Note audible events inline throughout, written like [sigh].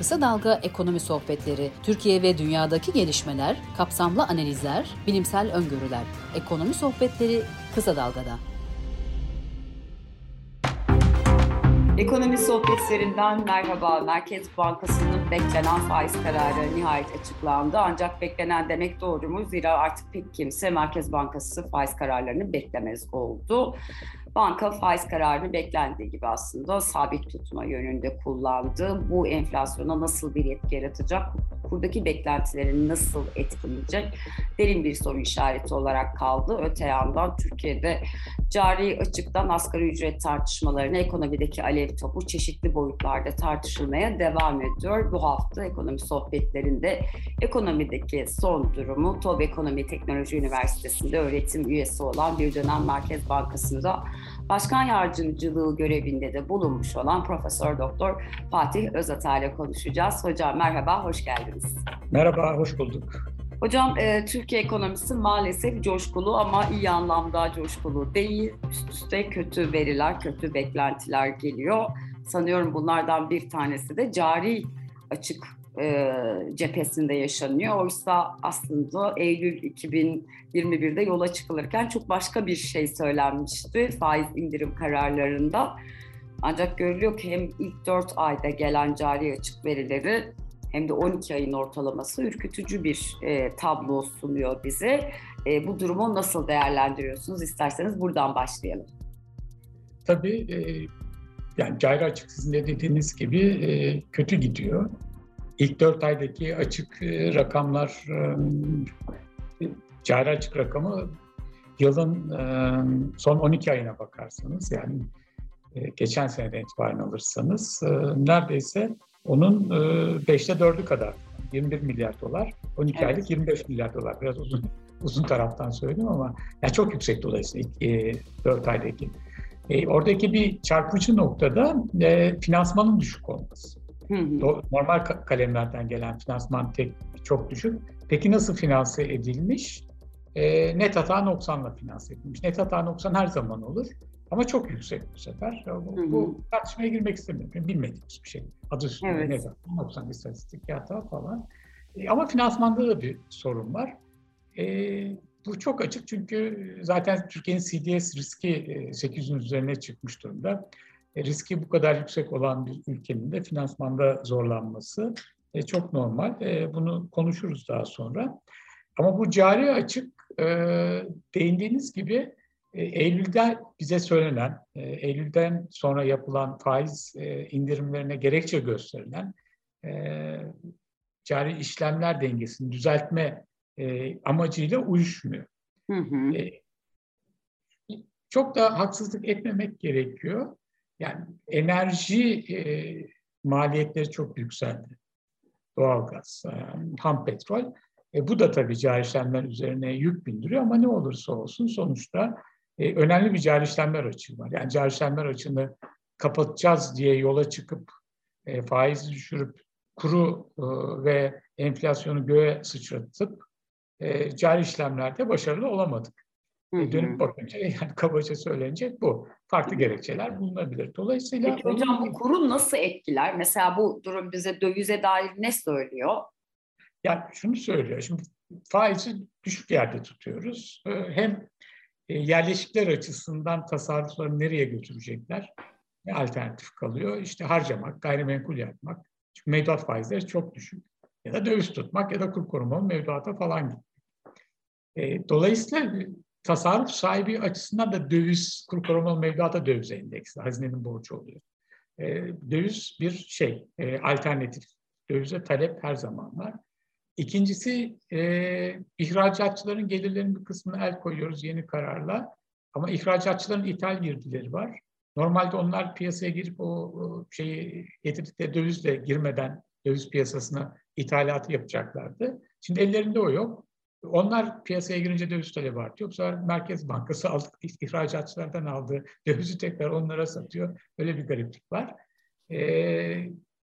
Kısa Dalga Ekonomi Sohbetleri, Türkiye ve dünyadaki gelişmeler, kapsamlı analizler, bilimsel öngörüler. Ekonomi Sohbetleri Kısa Dalga'da. Ekonomi sohbetlerinden merhaba. Merkez Bankası'nın beklenen faiz kararı nihayet açıklandı. Ancak beklenen demek doğru mu? Zira artık pek kimse Merkez Bankası faiz kararlarını beklemez oldu. Banka faiz kararını beklendiği gibi aslında sabit tutma yönünde kullandı. Bu enflasyona nasıl bir etki yaratacak? Kurdaki beklentilerini nasıl etkileyecek? Derin bir soru işareti olarak kaldı. Öte yandan Türkiye'de cari açıktan asgari ücret tartışmalarını ekonomideki alev topu çeşitli boyutlarda tartışılmaya devam ediyor. Bu hafta ekonomi sohbetlerinde ekonomideki son durumu TOB Ekonomi Teknoloji Üniversitesi'nde öğretim üyesi olan bir dönem Merkez Bankası'nda başkan yardımcılığı görevinde de bulunmuş olan Profesör Doktor Fatih Özata ile konuşacağız. Hocam merhaba, hoş geldiniz. Merhaba, hoş bulduk. Hocam e, Türkiye ekonomisi maalesef coşkulu ama iyi anlamda coşkulu değil. Üst üste kötü veriler, kötü beklentiler geliyor. Sanıyorum bunlardan bir tanesi de cari açık e, cephesinde yaşanıyor. Oysa aslında Eylül 2021'de yola çıkılırken çok başka bir şey söylenmişti faiz indirim kararlarında. Ancak görülüyor ki hem ilk 4 ayda gelen cari açık verileri hem de 12 ayın ortalaması ürkütücü bir e, tablo sunuyor bize. E, bu durumu nasıl değerlendiriyorsunuz? İsterseniz buradan başlayalım. Tabii e, yani cari açık sizin de dediğiniz gibi e, kötü gidiyor. İlk dört aydaki açık e, rakamlar, e, cari açık rakamı yılın e, son 12 ayına bakarsanız yani geçen seneden itibaren alırsanız neredeyse onun beşte dördü kadar 21 milyar dolar, 12 evet. aylık 25 milyar dolar. Biraz uzun [laughs] uzun taraftan söyledim ama yani çok yüksek dolayısıyla ilk, 4 aydaki. oradaki bir çarpıcı noktada finansmanın düşük olması. Normal kalemlerden gelen finansman tek çok düşük. Peki nasıl finanse edilmiş? E, net hata noksanla finanse edilmiş. Net hata noksan her zaman olur. Ama çok yüksek bu sefer. Bu, bu tartışmaya girmek istemiyorum. Bilmediğimiz bir şey. Adı üstünde evet. net hata, noksan istatistik hata falan. E, ama finansmanda da bir sorun var. E, bu çok açık çünkü zaten Türkiye'nin CDS riski 800'ün üzerine çıkmış durumda. E, riski bu kadar yüksek olan bir ülkenin de finansmanda zorlanması e, çok normal. E, bunu konuşuruz daha sonra. Ama bu cari açık değindiğiniz gibi Eylül'den bize söylenen, Eylül'den sonra yapılan faiz indirimlerine gerekçe gösterilen cari işlemler dengesini düzeltme amacıyla uyuşmuyor. Hı hı. Çok da haksızlık etmemek gerekiyor. Yani enerji e, maliyetleri çok yükseldi. Doğalgaz, e, ham petrol. E, bu da tabii cari işlemler üzerine yük bindiriyor ama ne olursa olsun sonuçta e, önemli bir cari işlemler açığı var. Yani cari işlemler açığını kapatacağız diye yola çıkıp e, faizi düşürüp kuru e, ve enflasyonu göğe sıçratıp e, cari işlemlerde başarılı olamadık. Hı-hı. Dönüp bakınca [laughs] yani kabaca söylenecek bu. Farklı gerekçeler bulunabilir. Dolayısıyla... Peki hocam bu kuru nasıl etkiler? Mesela bu durum bize dövize dair ne söylüyor? Yani şunu söylüyor. Şimdi faizi düşük yerde tutuyoruz. Ee, hem e, yerleşikler açısından tasarrufları nereye götürecekler? Ne alternatif kalıyor? İşte harcamak, gayrimenkul yapmak. Çünkü mevduat faizleri çok düşük. Ya da döviz tutmak ya da kur korumalı mevduata falan gitmek. E, dolayısıyla tasarruf sahibi açısından da döviz, kur korumalı mevduata döviz endeksli, hazinenin borcu oluyor. E, döviz bir şey, e, alternatif. Dövize talep her zaman var. İkincisi, e, ihracatçıların gelirlerinin bir kısmını el koyuyoruz yeni kararla. Ama ihracatçıların ithal girdileri var. Normalde onlar piyasaya girip o şeyi getirdikleri dövizle girmeden döviz piyasasına ithalatı yapacaklardı. Şimdi ellerinde o yok. Onlar piyasaya girince döviz talebi artıyor. Yoksa Merkez Bankası aldık, ihracatçılardan aldığı dövizi tekrar onlara satıyor. Öyle bir gariplik var. Ee,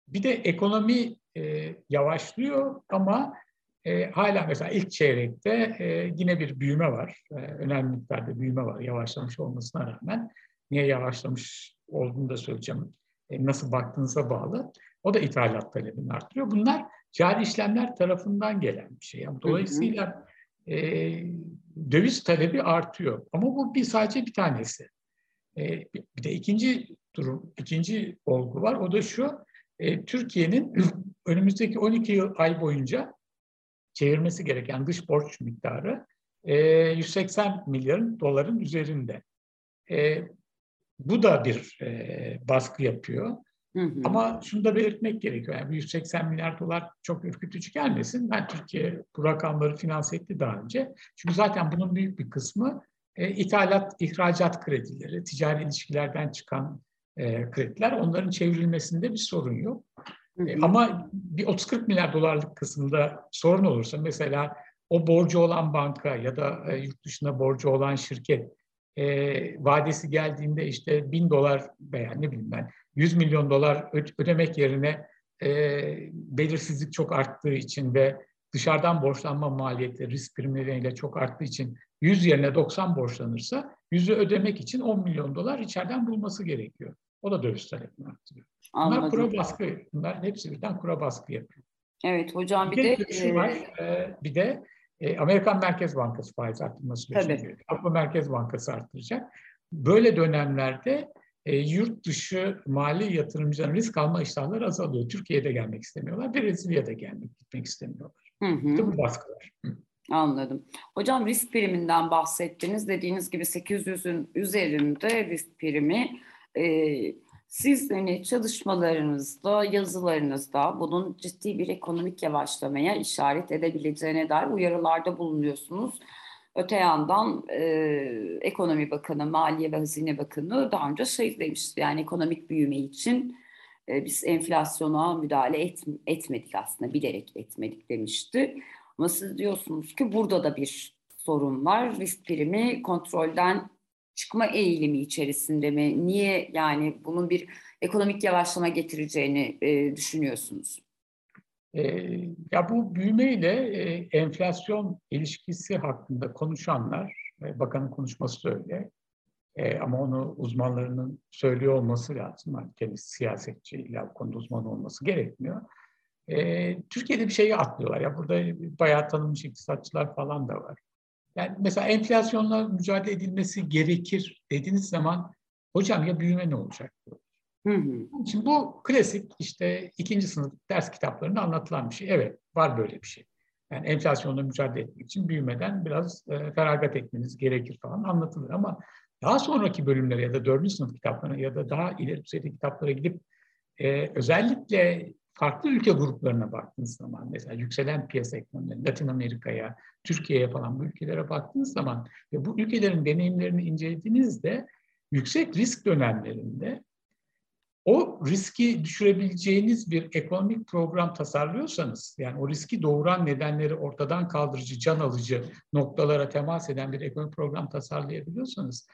bir de ekonomi e, yavaşlıyor ama e, hala mesela ilk çeyrekte e, yine bir büyüme var. E, önemli miktarda büyüme var yavaşlamış olmasına rağmen. Niye yavaşlamış olduğunu da söyleyeceğim. e, nasıl baktığınıza bağlı. O da ithalat talebini arttırıyor. Bunlar cari işlemler tarafından gelen bir şey. Yani dolayısıyla e, döviz talebi artıyor. Ama bu bir sadece bir tanesi. E, bir de ikinci durum, ikinci olgu var. O da şu, e, Türkiye'nin önümüzdeki 12 yıl ay boyunca çevirmesi gereken dış borç miktarı e, 180 milyarın doların üzerinde. E, bu da bir e, baskı yapıyor. Hı hı. Ama şunu da belirtmek gerekiyor. Yani 180 milyar dolar çok ürkütücü gelmesin. Ben Türkiye bu rakamları finanse etti daha önce. Çünkü zaten bunun büyük bir kısmı e, ithalat, ihracat kredileri, ticari ilişkilerden çıkan e, krediler. Onların çevrilmesinde bir sorun yok. Ama bir 30-40 milyar dolarlık kısımda sorun olursa mesela o borcu olan banka ya da e, yurt dışında borcu olan şirket e, vadesi geldiğinde işte bin dolar veya ne bileyim ben 100 milyon dolar ödemek yerine e, belirsizlik çok arttığı için ve dışarıdan borçlanma maliyeti risk primleriyle çok arttığı için 100 yerine 90 borçlanırsa 100'ü ödemek için 10 milyon dolar içeriden bulması gerekiyor. O da döviz talebini arttırıyor. Anladım. Bunlar kura baskı, bunlar hepsi birden kura baskı yapıyor. Evet hocam bir, bir de, de şu var, e, bir de e, Amerikan Merkez Bankası faiz arttırması peşinde. Avrupa Merkez Bankası arttıracak. Böyle dönemlerde e, yurt dışı mali yatırımcıların risk alma iştahları azalıyor. Türkiye'de gelmek istemiyorlar. Brezilya'da gelmek gitmek istemiyorlar. Hı hı. İşte bu baskılar. Hı. Anladım. Hocam risk priminden bahsettiniz. Dediğiniz gibi 800'ün üzerinde risk primi. Ee, siz hani çalışmalarınızda, yazılarınızda bunun ciddi bir ekonomik yavaşlamaya işaret edebileceğine dair uyarılarda bulunuyorsunuz. Öte yandan e, Ekonomi Bakanı, Maliye ve Hazine Bakanı daha önce şey demişti yani ekonomik büyüme için e, biz enflasyona müdahale et, etmedik aslında bilerek etmedik demişti. Ama siz diyorsunuz ki burada da bir sorun var. Risk primi kontrolden çıkma eğilimi içerisinde mi? Niye yani bunun bir ekonomik yavaşlama getireceğini e, düşünüyorsunuz? E, ya bu büyümeyle e, enflasyon ilişkisi hakkında konuşanlar, e, bakanın konuşması öyle. E, ama onu uzmanlarının söylüyor olması lazım. Yani kendisi siyasetçi illa bu konuda uzman olması gerekmiyor. E, Türkiye'de bir şeyi atlıyorlar. Ya burada bayağı tanınmış iktisatçılar falan da var. Yani mesela enflasyonla mücadele edilmesi gerekir dediğiniz zaman hocam ya büyüme ne olacak? Hı hı. Şimdi bu klasik işte ikinci sınıf ders kitaplarında anlatılan bir şey. Evet var böyle bir şey. Yani enflasyonla mücadele etmek için büyümeden biraz e, feragat etmeniz gerekir falan anlatılır. Ama daha sonraki bölümlere ya da dördüncü sınıf kitaplarına ya da daha ileri düzeyde kitaplara gidip e, özellikle farklı ülke gruplarına baktığınız zaman mesela yükselen piyasa ekonomileri, Latin Amerika'ya, Türkiye'ye falan bu ülkelere baktığınız zaman ve bu ülkelerin deneyimlerini incelediğinizde yüksek risk dönemlerinde o riski düşürebileceğiniz bir ekonomik program tasarlıyorsanız, yani o riski doğuran nedenleri ortadan kaldırıcı, can alıcı noktalara temas eden bir ekonomik program tasarlayabiliyorsanız,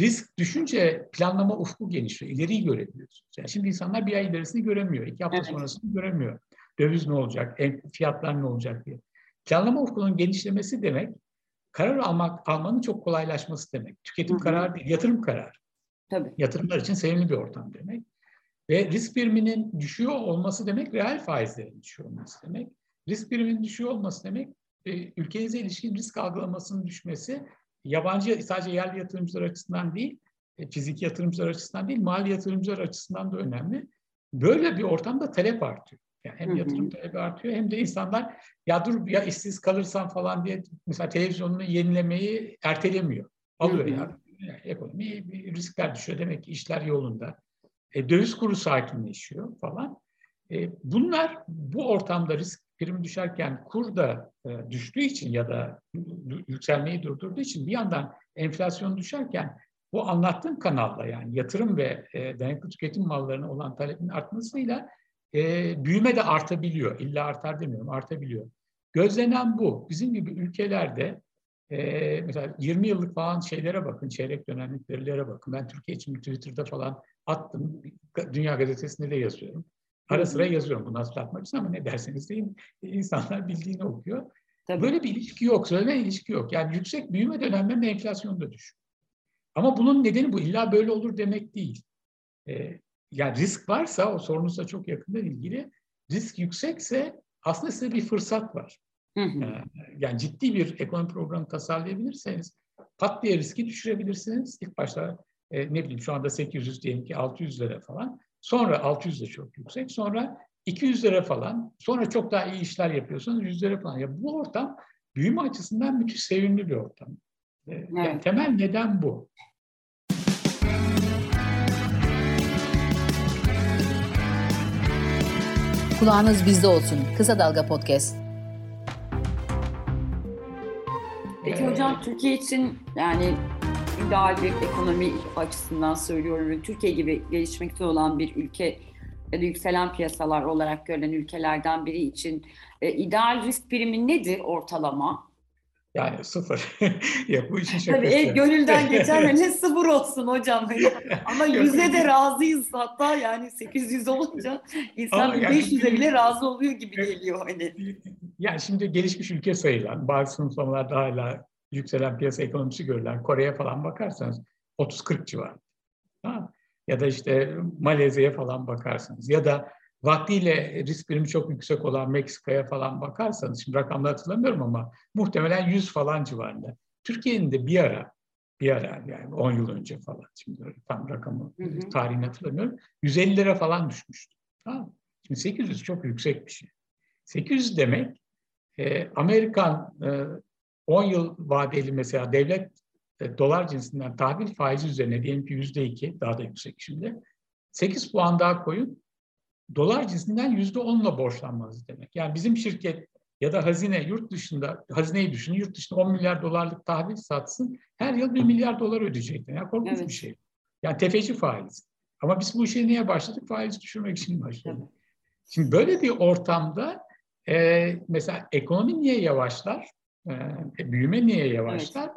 risk düşünce planlama ufku genişliyor, ileriyi görebiliyorsunuz. Yani şimdi insanlar bir ay ilerisini göremiyor, iki hafta evet. sonrasını göremiyor. Döviz ne olacak, fiyatlar ne olacak diye. Planlama ufkunun genişlemesi demek, karar almak almanın çok kolaylaşması demek. Tüketim kararı değil, yatırım kararı. Tabii. Yatırımlar için sevimli bir ortam demek. Ve risk biriminin düşüyor olması demek reel faizlerin düşüyor olması demek. Risk biriminin düşüyor olması demek e, ülkenize ilişkin risk algılamasının düşmesi yabancı sadece yerli yatırımcılar açısından değil, e, fiziki yatırımcılar açısından değil, mali yatırımcılar açısından da önemli. Böyle bir ortamda talep artıyor. Yani hem yatırım talebi artıyor hem de insanlar ya dur ya işsiz kalırsam falan diye mesela televizyonunu yenilemeyi ertelemiyor. Alıyor ya. Yani ekonomi riskler düşüyor. Demek ki işler yolunda. E, döviz kuru sakinleşiyor falan. E, bunlar bu ortamda risk primi düşerken kur da e, düştüğü için ya da yükselmeyi durdurduğu için bir yandan enflasyon düşerken bu anlattığım kanalda yani yatırım ve e, dayanıklı tüketim mallarına olan talebin artmasıyla e, büyüme de artabiliyor. İlla artar demiyorum, artabiliyor. Gözlenen bu. Bizim gibi ülkelerde e, mesela 20 yıllık falan şeylere bakın, çeyrek dönemlik verilere bakın. Ben Türkiye için Twitter'da falan attım. Dünya Gazetesi'nde de yazıyorum. Ara sıra yazıyorum bunu hatırlatmak için ama ne derseniz deyin insanlar bildiğini okuyor. Tabii. Böyle bir ilişki yok, söylenen ilişki yok. Yani yüksek büyüme dönemlerinde enflasyon da düşüyor. Ama bunun nedeni bu. İlla böyle olur demek değil. Ee, yani risk varsa o sorunuzla çok yakından ilgili. Risk yüksekse aslında size bir fırsat var. Hı hı. Ee, yani ciddi bir ekonomi programı tasarlayabilirseniz pat diye riski düşürebilirsiniz. İlk başta e, ne bileyim şu anda 800 diyelim ki 600 lira falan. Sonra 600 de çok yüksek. Sonra 200 lira falan. Sonra çok daha iyi işler yapıyorsunuz 100 lira falan. Ya bu ortam büyüme açısından müthiş sevimli bir ortam. Ee, evet. Yani temel neden bu. Kulağınız bizde olsun. Kısa Dalga Podcast. Peki hocam Türkiye için yani ideal bir ekonomi açısından söylüyorum. Türkiye gibi gelişmekte olan bir ülke ya da yükselen piyasalar olarak görülen ülkelerden biri için e, ideal risk birimi nedir ortalama? Yani sıfır. [laughs] ya bu işin şakası. Tabii el gönülden geçen [laughs] hani sıfır olsun hocam. [laughs] Ama yüze de razıyız. Hatta yani 800 olunca insan yani, 500'e bile razı oluyor gibi geliyor hani. Yani şimdi gelişmiş ülke sayılan, bazı sınıflamalarda hala yükselen piyasa ekonomisi görülen Kore'ye falan bakarsanız 30-40 civarı. Ha? Ya da işte Malezya'ya falan bakarsanız ya da vaktiyle risk birimi çok yüksek olan Meksika'ya falan bakarsanız, şimdi rakamları hatırlamıyorum ama muhtemelen 100 falan civarında. Türkiye'nin de bir ara, bir ara yani 10 yıl önce falan, şimdi tam rakamı, hı hı. tarihini hatırlamıyorum, 150 lira falan düşmüştü. Tamam. Şimdi 800 çok yüksek bir şey. 800 demek e, Amerikan e, 10 yıl vadeli mesela devlet e, dolar cinsinden tahvil faizi üzerine diyelim ki yüzde iki, daha da yüksek şimdi. 8 puan daha koyun, dolar cinsinden yüzde onla borçlanmanız demek. Yani bizim şirket ya da hazine yurt dışında, hazineyi düşünün, yurt dışında 10 milyar dolarlık tahvil satsın, her yıl 1 milyar dolar ödeyecekler. Yani korkunç evet. bir şey. Yani tefeci faiz. Ama biz bu işe niye başladık? Faiz düşürmek için başladık. Evet. Şimdi böyle bir ortamda e, mesela ekonomi niye yavaşlar? E, büyüme niye yavaşlar? Evet.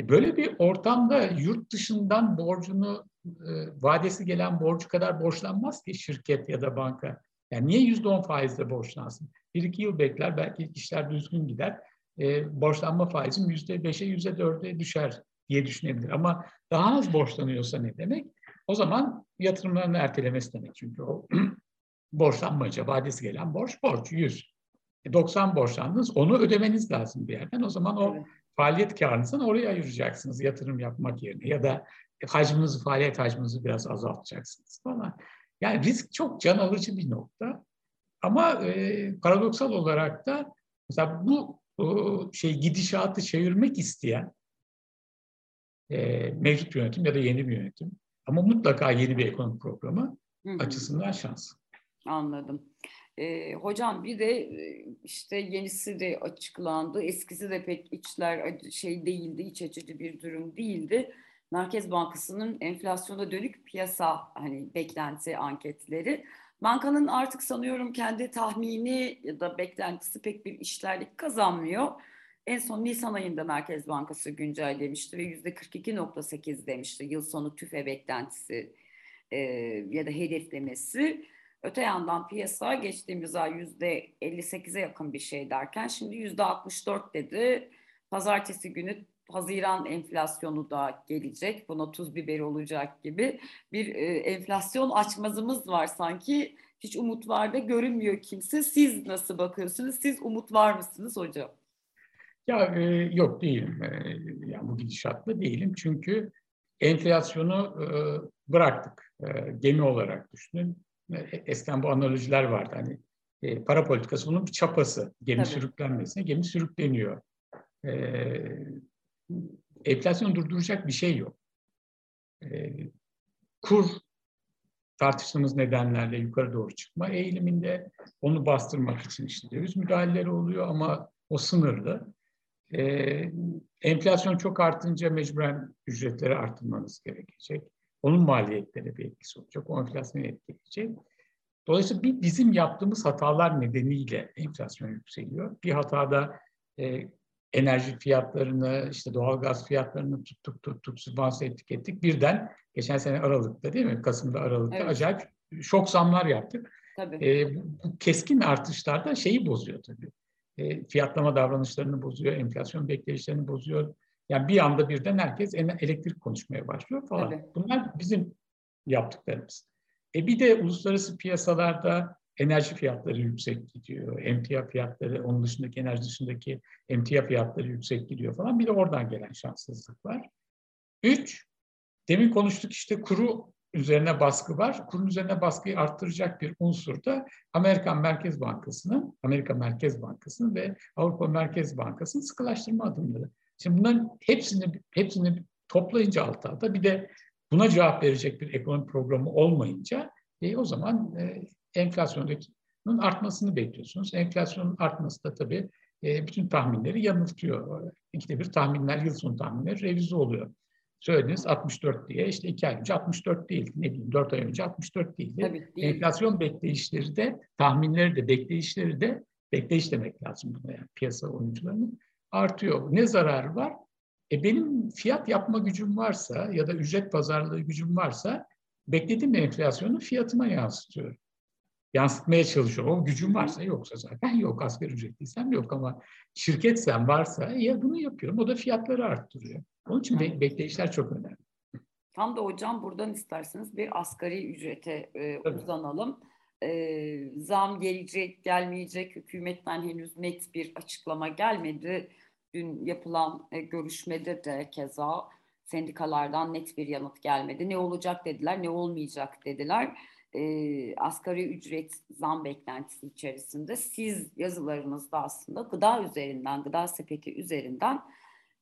E, böyle bir ortamda yurt dışından borcunu e, vadesi gelen borcu kadar borçlanmaz ki şirket ya da banka. Yani niye yüzde on faizle borçlansın? Bir iki yıl bekler, belki işler düzgün gider. E, borçlanma faizim yüzde beşe, yüzde dörde düşer diye düşünebilir. Ama daha az borçlanıyorsa ne demek? O zaman yatırımlarını ertelemesi demek. Çünkü o [clears throat] borçlanmaca, vadesi gelen borç, borç 100. 90 e, borçlandınız, onu ödemeniz lazım bir yerden. O zaman o faaliyet karınızdan oraya ayıracaksınız yatırım yapmak yerine ya da hacminizi, faaliyet hacminizi biraz azaltacaksınız falan. Yani risk çok can alıcı bir nokta. Ama e, paradoksal olarak da mesela bu o, şey gidişatı çevirmek isteyen e, mevcut yönetim ya da yeni bir yönetim ama mutlaka yeni bir ekonomi programı Hı-hı. açısından şans. Anladım. E, hocam bir de işte yenisi de açıklandı. Eskisi de pek içler şey değildi, iç açıcı bir durum değildi. Merkez Bankası'nın enflasyona dönük piyasa hani beklenti anketleri. Bankanın artık sanıyorum kendi tahmini ya da beklentisi pek bir işlerlik kazanmıyor. En son Nisan ayında Merkez Bankası güncellemişti ve yüzde 42.8 demişti yıl sonu tüfe beklentisi e, ya da hedeflemesi. Öte yandan piyasa geçtiğimiz ay yüzde 58'e yakın bir şey derken şimdi yüzde 64 dedi. Pazartesi günü Haziran enflasyonu da gelecek. Buna tuz biber olacak gibi bir e, enflasyon açmazımız var sanki. Hiç umut var da görünmüyor kimse. Siz nasıl bakıyorsunuz? Siz umut var mısınız hocam? Ya e, yok değilim. E, yani bu gidişatla değilim. Çünkü enflasyonu e, bıraktık. E, gemi olarak düşünün. E, eskiden bu analojiler vardı. Hani e, para politikası bunun bir çapası. Gemi Tabii. sürüklenmesine gemi sürükleniyor. E, enflasyonu durduracak bir şey yok. E, kur tartıştığımız nedenlerle yukarı doğru çıkma eğiliminde onu bastırmak için işte döviz müdahaleleri oluyor ama o sınırlı. E, enflasyon çok artınca mecburen ücretleri arttırmanız gerekecek. Onun maliyetleri bir etkisi olacak. O enflasyonu etkileyecek. Dolayısıyla bir bizim yaptığımız hatalar nedeniyle enflasyon yükseliyor. Bir hatada e, enerji fiyatlarını, işte doğal gaz fiyatlarını tuttuk tuttuk, sübvanse ettik ettik. Birden geçen sene Aralık'ta değil mi? Kasım'da Aralık'ta evet. acayip şok zamlar yaptık. Tabii. E, bu keskin artışlar da şeyi bozuyor tabii. E, fiyatlama davranışlarını bozuyor, enflasyon bekleyişlerini bozuyor. Yani bir anda birden herkes elektrik konuşmaya başlıyor falan. Tabii. Bunlar bizim yaptıklarımız. E bir de uluslararası piyasalarda enerji fiyatları yüksek gidiyor. Emtia fiyatları, onun dışındaki enerji dışındaki emtia fiyatları yüksek gidiyor falan. Bir de oradan gelen şanssızlık var. Üç, demin konuştuk işte kuru üzerine baskı var. Kurun üzerine baskıyı arttıracak bir unsur da Amerikan Merkez Bankası'nın, Amerika Merkez Bankası'nın ve Avrupa Merkez Bankası'nın sıkılaştırma adımları. Şimdi bunların hepsini hepsini toplayınca alt alta bir de buna cevap verecek bir ekonomi programı olmayınca e, o zaman e, enflasyonun artmasını bekliyorsunuz. Enflasyonun artması da tabii e, bütün tahminleri yanıltıyor. İkide bir tahminler, yıl sonu tahminleri revize oluyor. Söylediniz 64 diye, işte iki ay önce 64 değildi, ne bileyim 4 ay önce 64 değildi. Tabii, değil. Enflasyon bekleyişleri de, tahminleri de, bekleyişleri de, bekleyiş demek lazım buna yani piyasa oyuncularının artıyor. Ne zararı var? E benim fiyat yapma gücüm varsa ya da ücret pazarlığı gücüm varsa beklediğim enflasyonu fiyatıma yansıtıyorum yansıtmaya çalışıyorum. O gücüm varsa yoksa zaten yok. Asgari ücretliysem yok ama şirketsem varsa ya bunu yapıyorum. O da fiyatları arttırıyor. Onun için be- bekleyişler çok önemli. Tam da hocam buradan isterseniz bir asgari ücrete e, uzanalım. E, zam gelecek, gelmeyecek. Hükümetten henüz net bir açıklama gelmedi. Dün yapılan e, görüşmede de keza sendikalardan net bir yanıt gelmedi. Ne olacak dediler, ne olmayacak dediler e, asgari ücret zam beklentisi içerisinde siz yazılarınızda aslında gıda üzerinden, gıda sepeti üzerinden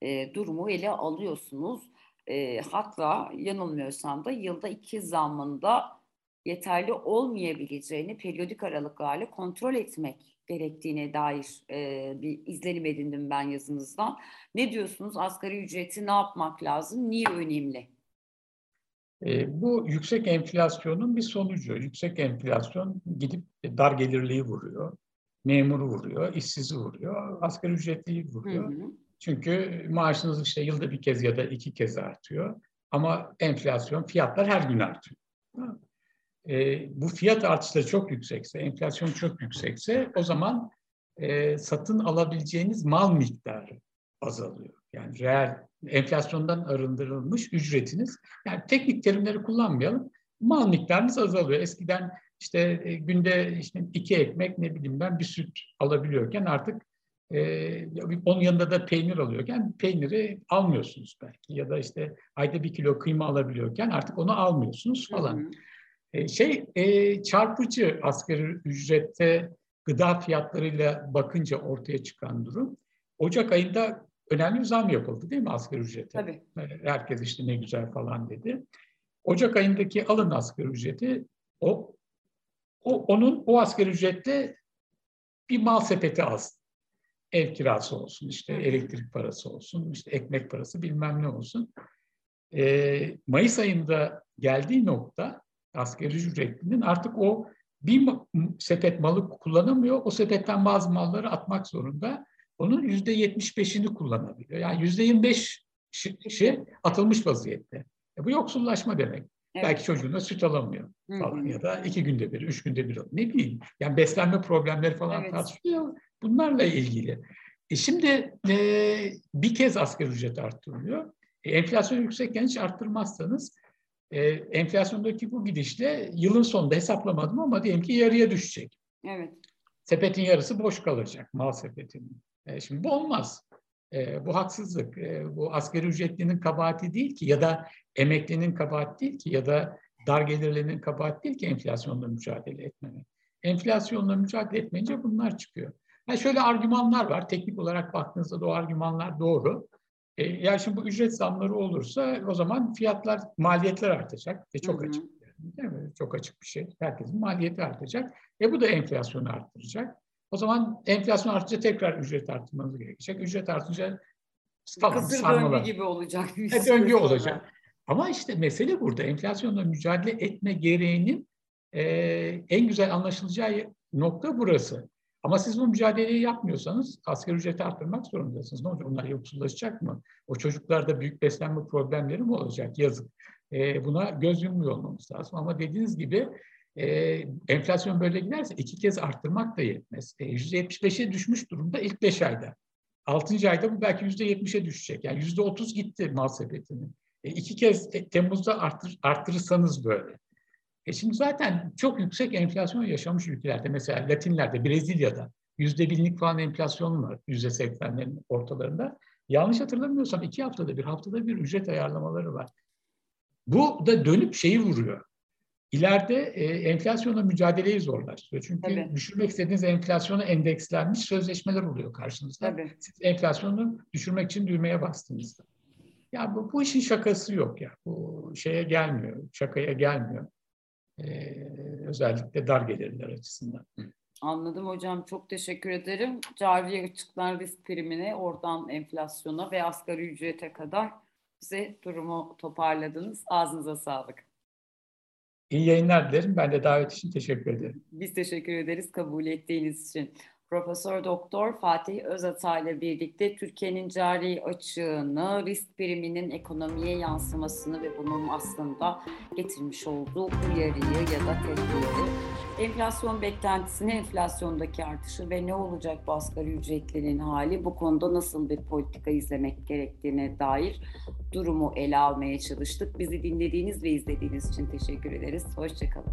e, durumu ele alıyorsunuz. E, hatta yanılmıyorsam da yılda iki zammında yeterli olmayabileceğini periyodik aralıklarla kontrol etmek gerektiğine dair e, bir izlenim edindim ben yazınızdan. Ne diyorsunuz? Asgari ücreti ne yapmak lazım? Niye önemli? E, bu yüksek enflasyonun bir sonucu. Yüksek enflasyon gidip dar gelirliği vuruyor, memuru vuruyor, işsizi vuruyor, asgari ücretliyi vuruyor. Hı hı. Çünkü maaşınız işte yılda bir kez ya da iki kez artıyor. Ama enflasyon, fiyatlar her gün artıyor. E, bu fiyat artışları çok yüksekse, enflasyon çok yüksekse o zaman e, satın alabileceğiniz mal miktarı azalıyor. Yani reel enflasyondan arındırılmış ücretiniz. Yani teknik terimleri kullanmayalım. Mal miktarınız azalıyor. Eskiden işte e, günde işte iki ekmek ne bileyim ben bir süt alabiliyorken artık e, onun yanında da peynir alıyorken peyniri almıyorsunuz belki ya da işte ayda bir kilo kıyma alabiliyorken artık onu almıyorsunuz falan. Hı hı. E, şey e, çarpıcı asgari ücrette gıda fiyatlarıyla bakınca ortaya çıkan durum. Ocak ayında önemli bir zam yapıldı değil mi asgari ücrete? Tabii. Herkes işte ne güzel falan dedi. Ocak ayındaki alın asgari ücreti o, o onun o asgari ücrette bir mal sepeti az. Ev kirası olsun, işte elektrik parası olsun, işte ekmek parası bilmem ne olsun. Ee, Mayıs ayında geldiği nokta asgari ücretlinin artık o bir sepet malı kullanamıyor. O sepetten bazı malları atmak zorunda onun yüzde yetmiş beşini kullanabiliyor. Yani yüzde yirmi beş şey atılmış vaziyette. E bu yoksullaşma demek. Evet. Belki çocuğuna süt alamıyor falan Hı-hı. ya da iki günde bir, üç günde bir. Ne bileyim. Yani beslenme problemleri falan evet. tartışılıyor. Bunlarla ilgili. E şimdi e, bir kez asgari ücret arttırılıyor. E, enflasyon yüksekken hiç arttırmazsanız e, enflasyondaki bu gidişle yılın sonunda hesaplamadım ama diyelim ki yarıya düşecek. Evet. Sepetin yarısı boş kalacak mal sepetinin. E, şimdi bu olmaz. E, bu haksızlık. E, bu asgari ücretlinin kabahati değil ki ya da emeklinin kabahati değil ki ya da dar gelirlinin kabahati değil ki enflasyonla mücadele etmemek. Enflasyonla mücadele etmeyince bunlar çıkıyor. Yani şöyle argümanlar var. Teknik olarak baktığınızda da o argümanlar doğru. E, yani şimdi bu ücret zamları olursa o zaman fiyatlar, maliyetler artacak. E, çok hı hı. açık. Değil mi? Çok açık bir şey. Herkesin maliyeti artacak. E bu da enflasyonu arttıracak. O zaman enflasyon artınca tekrar ücret arttırmanız gerekecek. Ücret artınca falan Kısır sarmalar. döngü gibi olacak. Bir e, döngü olacak. Ama işte mesele burada. Enflasyonla mücadele etme gereğinin e, en güzel anlaşılacağı nokta burası. Ama siz bu mücadeleyi yapmıyorsanız asgari ücreti arttırmak zorundasınız. Ne olacak? Onlar yoksullaşacak mı? O çocuklarda büyük beslenme problemleri mi olacak? Yazık. E, buna göz yummuyor olmamız lazım. Ama dediğiniz gibi e, enflasyon böyle giderse iki kez arttırmak da yetmez. E, %75'e düşmüş durumda ilk beş ayda. Altıncı ayda bu belki yüzde yetmişe düşecek. Yani yüzde otuz gitti mal sepetinin. E, iki kez e, Temmuz'da arttır, arttırırsanız böyle. E şimdi zaten çok yüksek enflasyon yaşamış ülkelerde mesela Latinler'de, Brezilya'da yüzde binlik falan enflasyon var yüzde seksenlerin ortalarında. Yanlış hatırlamıyorsam iki haftada bir, haftada bir ücret ayarlamaları var. Bu da dönüp şeyi vuruyor. İleride e, enflasyonla mücadeleyi zorlaştırıyor. Çünkü Tabii. düşürmek istediğiniz enflasyona endekslenmiş sözleşmeler oluyor karşınızda. Tabii. Siz enflasyonu düşürmek için düğmeye bastığınızda. Ya bu, bu işin şakası yok ya. Bu şeye gelmiyor, şakaya gelmiyor. Ee, özellikle dar gelirler açısından. Anladım hocam. Çok teşekkür ederim. Cari açıklar risk primine, oradan enflasyona ve asgari ücrete kadar bize durumu toparladınız. Ağzınıza sağlık. İyi yayınlar dilerim. Ben de davet için teşekkür ederim. Biz teşekkür ederiz kabul ettiğiniz için. Profesör Doktor Fatih Özatay ile birlikte Türkiye'nin cari açığını, risk priminin ekonomiye yansımasını ve bunun aslında getirmiş olduğu uyarıyı ya da tehdidi, enflasyon beklentisini, enflasyondaki artışı ve ne olacak bu asgari ücretlerin hali, bu konuda nasıl bir politika izlemek gerektiğine dair durumu ele almaya çalıştık. Bizi dinlediğiniz ve izlediğiniz için teşekkür ederiz. Hoşçakalın.